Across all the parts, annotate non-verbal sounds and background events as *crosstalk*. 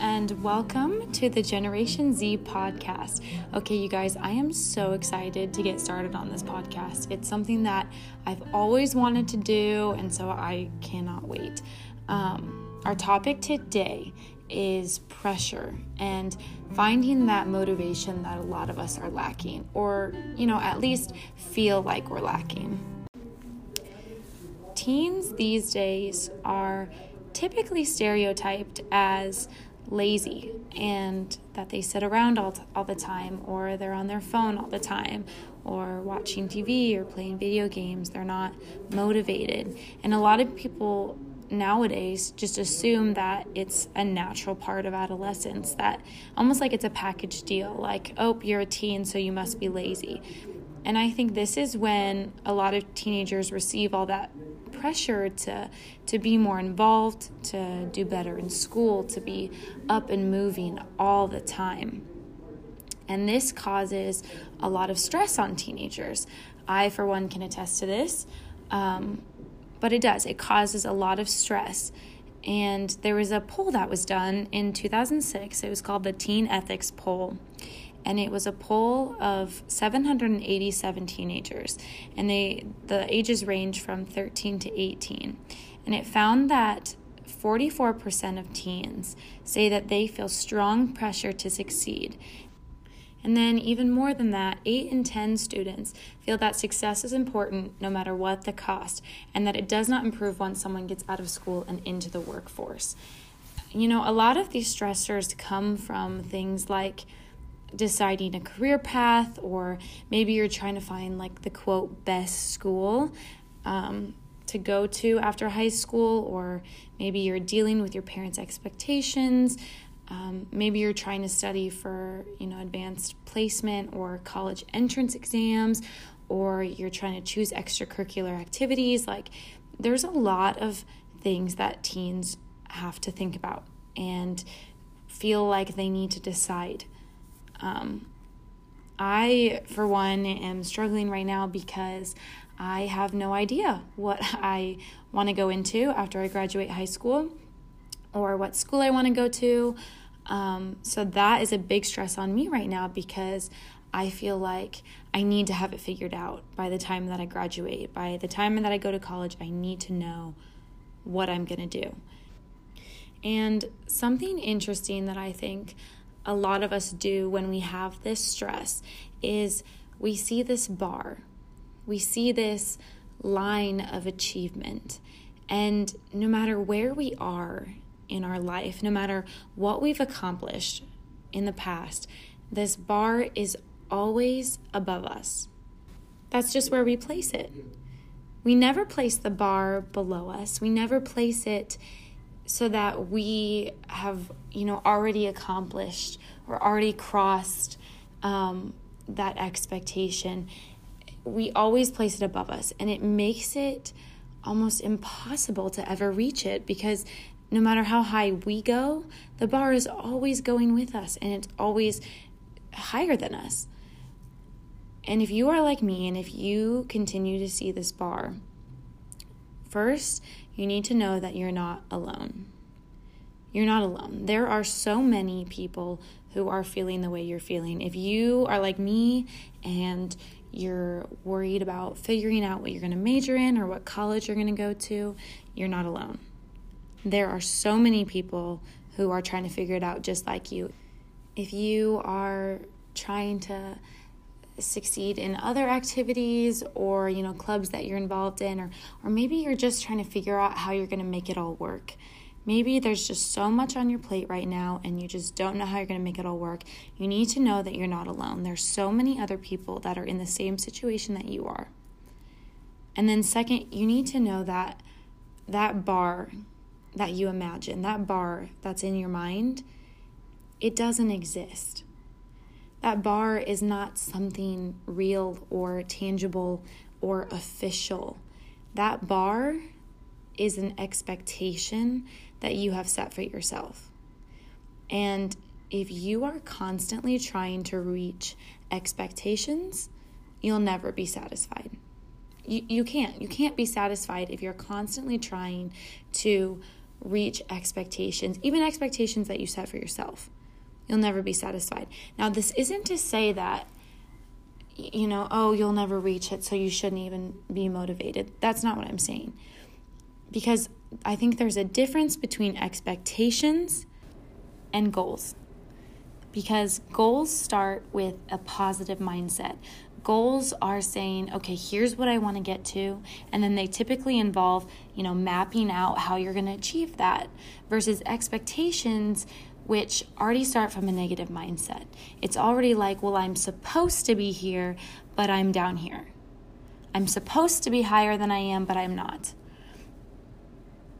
and welcome to the Generation Z podcast. Okay, you guys, I am so excited to get started on this podcast. It's something that I've always wanted to do, and so I cannot wait. Um, our topic today is pressure and finding that motivation that a lot of us are lacking, or, you know, at least feel like we're lacking. Teens these days are typically stereotyped as lazy and that they sit around all, t- all the time or they're on their phone all the time or watching TV or playing video games. They're not motivated. And a lot of people nowadays just assume that it's a natural part of adolescence, that almost like it's a package deal, like, oh, you're a teen, so you must be lazy. And I think this is when a lot of teenagers receive all that pressure to to be more involved, to do better in school, to be up and moving all the time. And this causes a lot of stress on teenagers. I, for one, can attest to this. Um, but it does, it causes a lot of stress. And there was a poll that was done in 2006. It was called the Teen Ethics Poll and it was a poll of 787 teenagers and they the ages range from 13 to 18 and it found that 44% of teens say that they feel strong pressure to succeed and then, even more than that, 8 in 10 students feel that success is important no matter what the cost, and that it does not improve once someone gets out of school and into the workforce. You know, a lot of these stressors come from things like deciding a career path, or maybe you're trying to find like the quote best school um, to go to after high school, or maybe you're dealing with your parents' expectations. Um, maybe you're trying to study for you know advanced placement or college entrance exams, or you're trying to choose extracurricular activities. Like there's a lot of things that teens have to think about and feel like they need to decide. Um, I, for one, am struggling right now because I have no idea what *laughs* I want to go into after I graduate high school or what school I want to go to. Um, so that is a big stress on me right now because I feel like I need to have it figured out by the time that I graduate. By the time that I go to college, I need to know what I'm going to do. And something interesting that I think a lot of us do when we have this stress is we see this bar, we see this line of achievement. And no matter where we are in our life, no matter what we've accomplished in the past, this bar is always above us. That's just where we place it. We never place the bar below us. We never place it so that we have you know already accomplished or already crossed um, that expectation. We always place it above us and it makes it almost impossible to ever reach it because no matter how high we go the bar is always going with us and it's always higher than us. And if you are like me and if you continue to see this bar first you need to know that you're not alone. You're not alone. There are so many people who are feeling the way you're feeling. If you are like me and you're worried about figuring out what you're going to major in or what college you're going to go to, you're not alone. There are so many people who are trying to figure it out just like you. If you are trying to succeed in other activities or you know clubs that you're involved in or or maybe you're just trying to figure out how you're going to make it all work. Maybe there's just so much on your plate right now and you just don't know how you're going to make it all work. You need to know that you're not alone. There's so many other people that are in the same situation that you are. And then second you need to know that that bar that you imagine that bar that's in your mind it doesn't exist that bar is not something real or tangible or official. That bar is an expectation that you have set for yourself. And if you are constantly trying to reach expectations, you'll never be satisfied. You, you can't. You can't be satisfied if you're constantly trying to reach expectations, even expectations that you set for yourself. You'll never be satisfied. Now, this isn't to say that, you know, oh, you'll never reach it, so you shouldn't even be motivated. That's not what I'm saying. Because I think there's a difference between expectations and goals. Because goals start with a positive mindset. Goals are saying, okay, here's what I want to get to. And then they typically involve, you know, mapping out how you're going to achieve that versus expectations which already start from a negative mindset. It's already like, well, I'm supposed to be here, but I'm down here. I'm supposed to be higher than I am, but I'm not.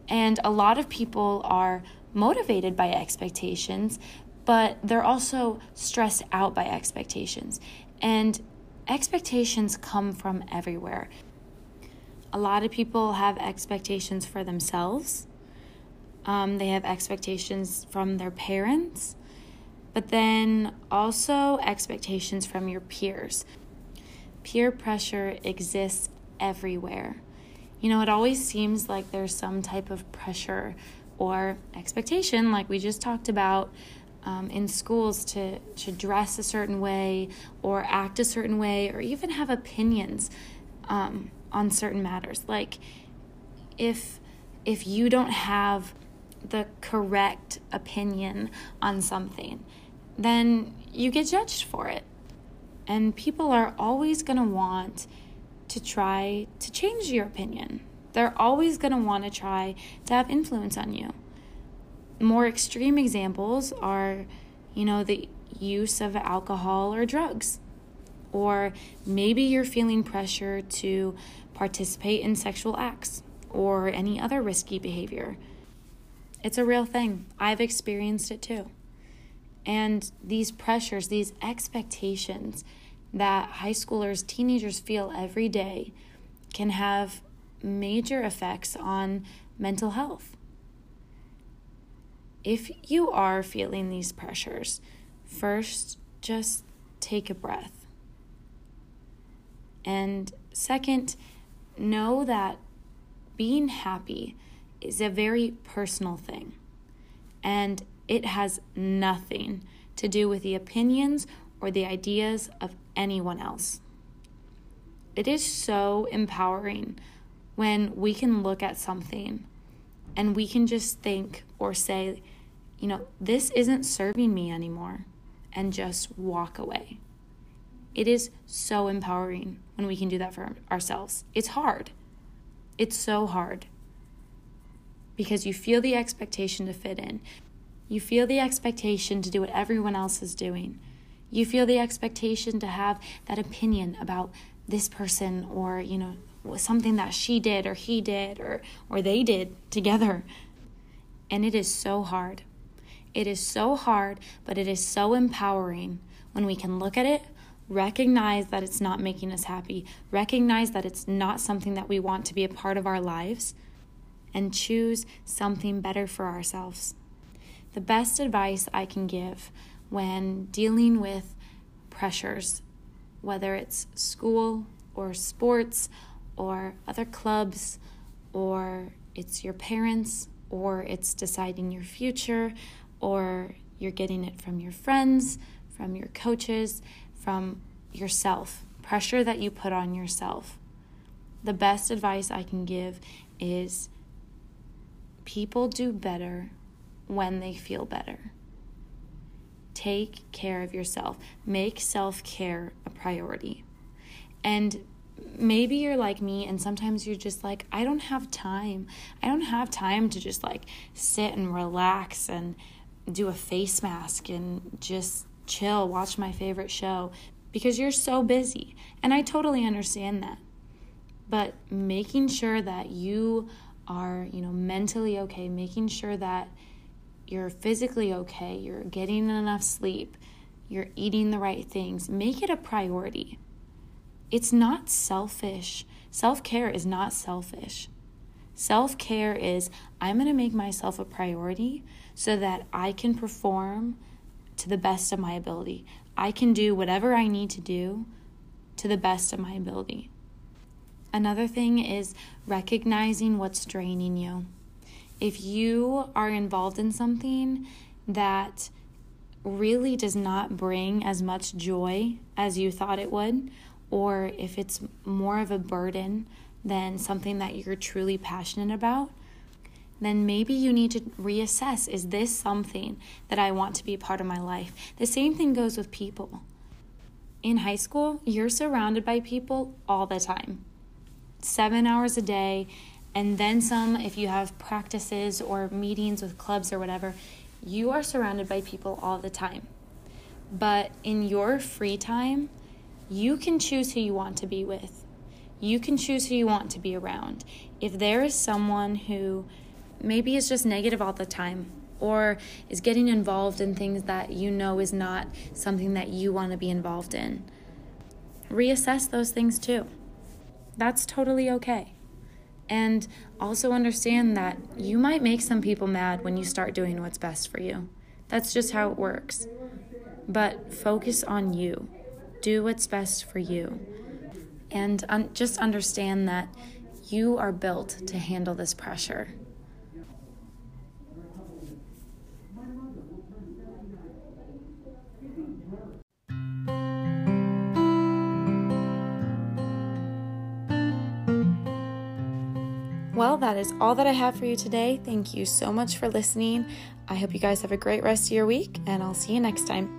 And a lot of people are motivated by expectations, but they're also stressed out by expectations. And expectations come from everywhere. A lot of people have expectations for themselves um, they have expectations from their parents, but then also expectations from your peers. Peer pressure exists everywhere. You know, it always seems like there's some type of pressure or expectation, like we just talked about, um, in schools to, to dress a certain way or act a certain way or even have opinions um, on certain matters. Like if if you don't have the correct opinion on something, then you get judged for it. And people are always going to want to try to change your opinion. They're always going to want to try to have influence on you. More extreme examples are, you know, the use of alcohol or drugs. Or maybe you're feeling pressure to participate in sexual acts or any other risky behavior. It's a real thing. I've experienced it too. And these pressures, these expectations that high schoolers, teenagers feel every day can have major effects on mental health. If you are feeling these pressures, first, just take a breath. And second, know that being happy is a very personal thing. And it has nothing to do with the opinions or the ideas of anyone else. It is so empowering when we can look at something and we can just think or say, you know, this isn't serving me anymore, and just walk away. It is so empowering when we can do that for ourselves. It's hard. It's so hard because you feel the expectation to fit in. You feel the expectation to do what everyone else is doing. You feel the expectation to have that opinion about this person or, you know, something that she did or he did or or they did together. And it is so hard. It is so hard, but it is so empowering when we can look at it, recognize that it's not making us happy, recognize that it's not something that we want to be a part of our lives and choose something better for ourselves. The best advice I can give when dealing with pressures, whether it's school or sports or other clubs, or it's your parents, or it's deciding your future, or you're getting it from your friends, from your coaches, from yourself, pressure that you put on yourself. The best advice I can give is People do better when they feel better. Take care of yourself. Make self care a priority. And maybe you're like me and sometimes you're just like I don't have time. I don't have time to just like sit and relax and do a face mask and just chill, watch my favorite show because you're so busy. And I totally understand that. But making sure that you are, you know, mentally okay, making sure that you're physically okay, you're getting enough sleep, you're eating the right things, make it a priority. It's not selfish. Self care is not selfish. Self care is I'm going to make myself a priority so that I can perform to the best of my ability. I can do whatever I need to do to the best of my ability. Another thing is recognizing what's draining you. If you are involved in something that really does not bring as much joy as you thought it would, or if it's more of a burden than something that you're truly passionate about, then maybe you need to reassess is this something that I want to be part of my life? The same thing goes with people. In high school, you're surrounded by people all the time, seven hours a day, and then some if you have practices or meetings with clubs or whatever. You are surrounded by people all the time. But in your free time, you can choose who you want to be with. You can choose who you want to be around. If there is someone who maybe is just negative all the time or is getting involved in things that you know is not something that you want to be involved in, reassess those things too. That's totally okay. And also understand that you might make some people mad when you start doing what's best for you. That's just how it works. But focus on you. Do what's best for you. And un- just understand that you are built to handle this pressure. That is all that I have for you today. Thank you so much for listening. I hope you guys have a great rest of your week, and I'll see you next time.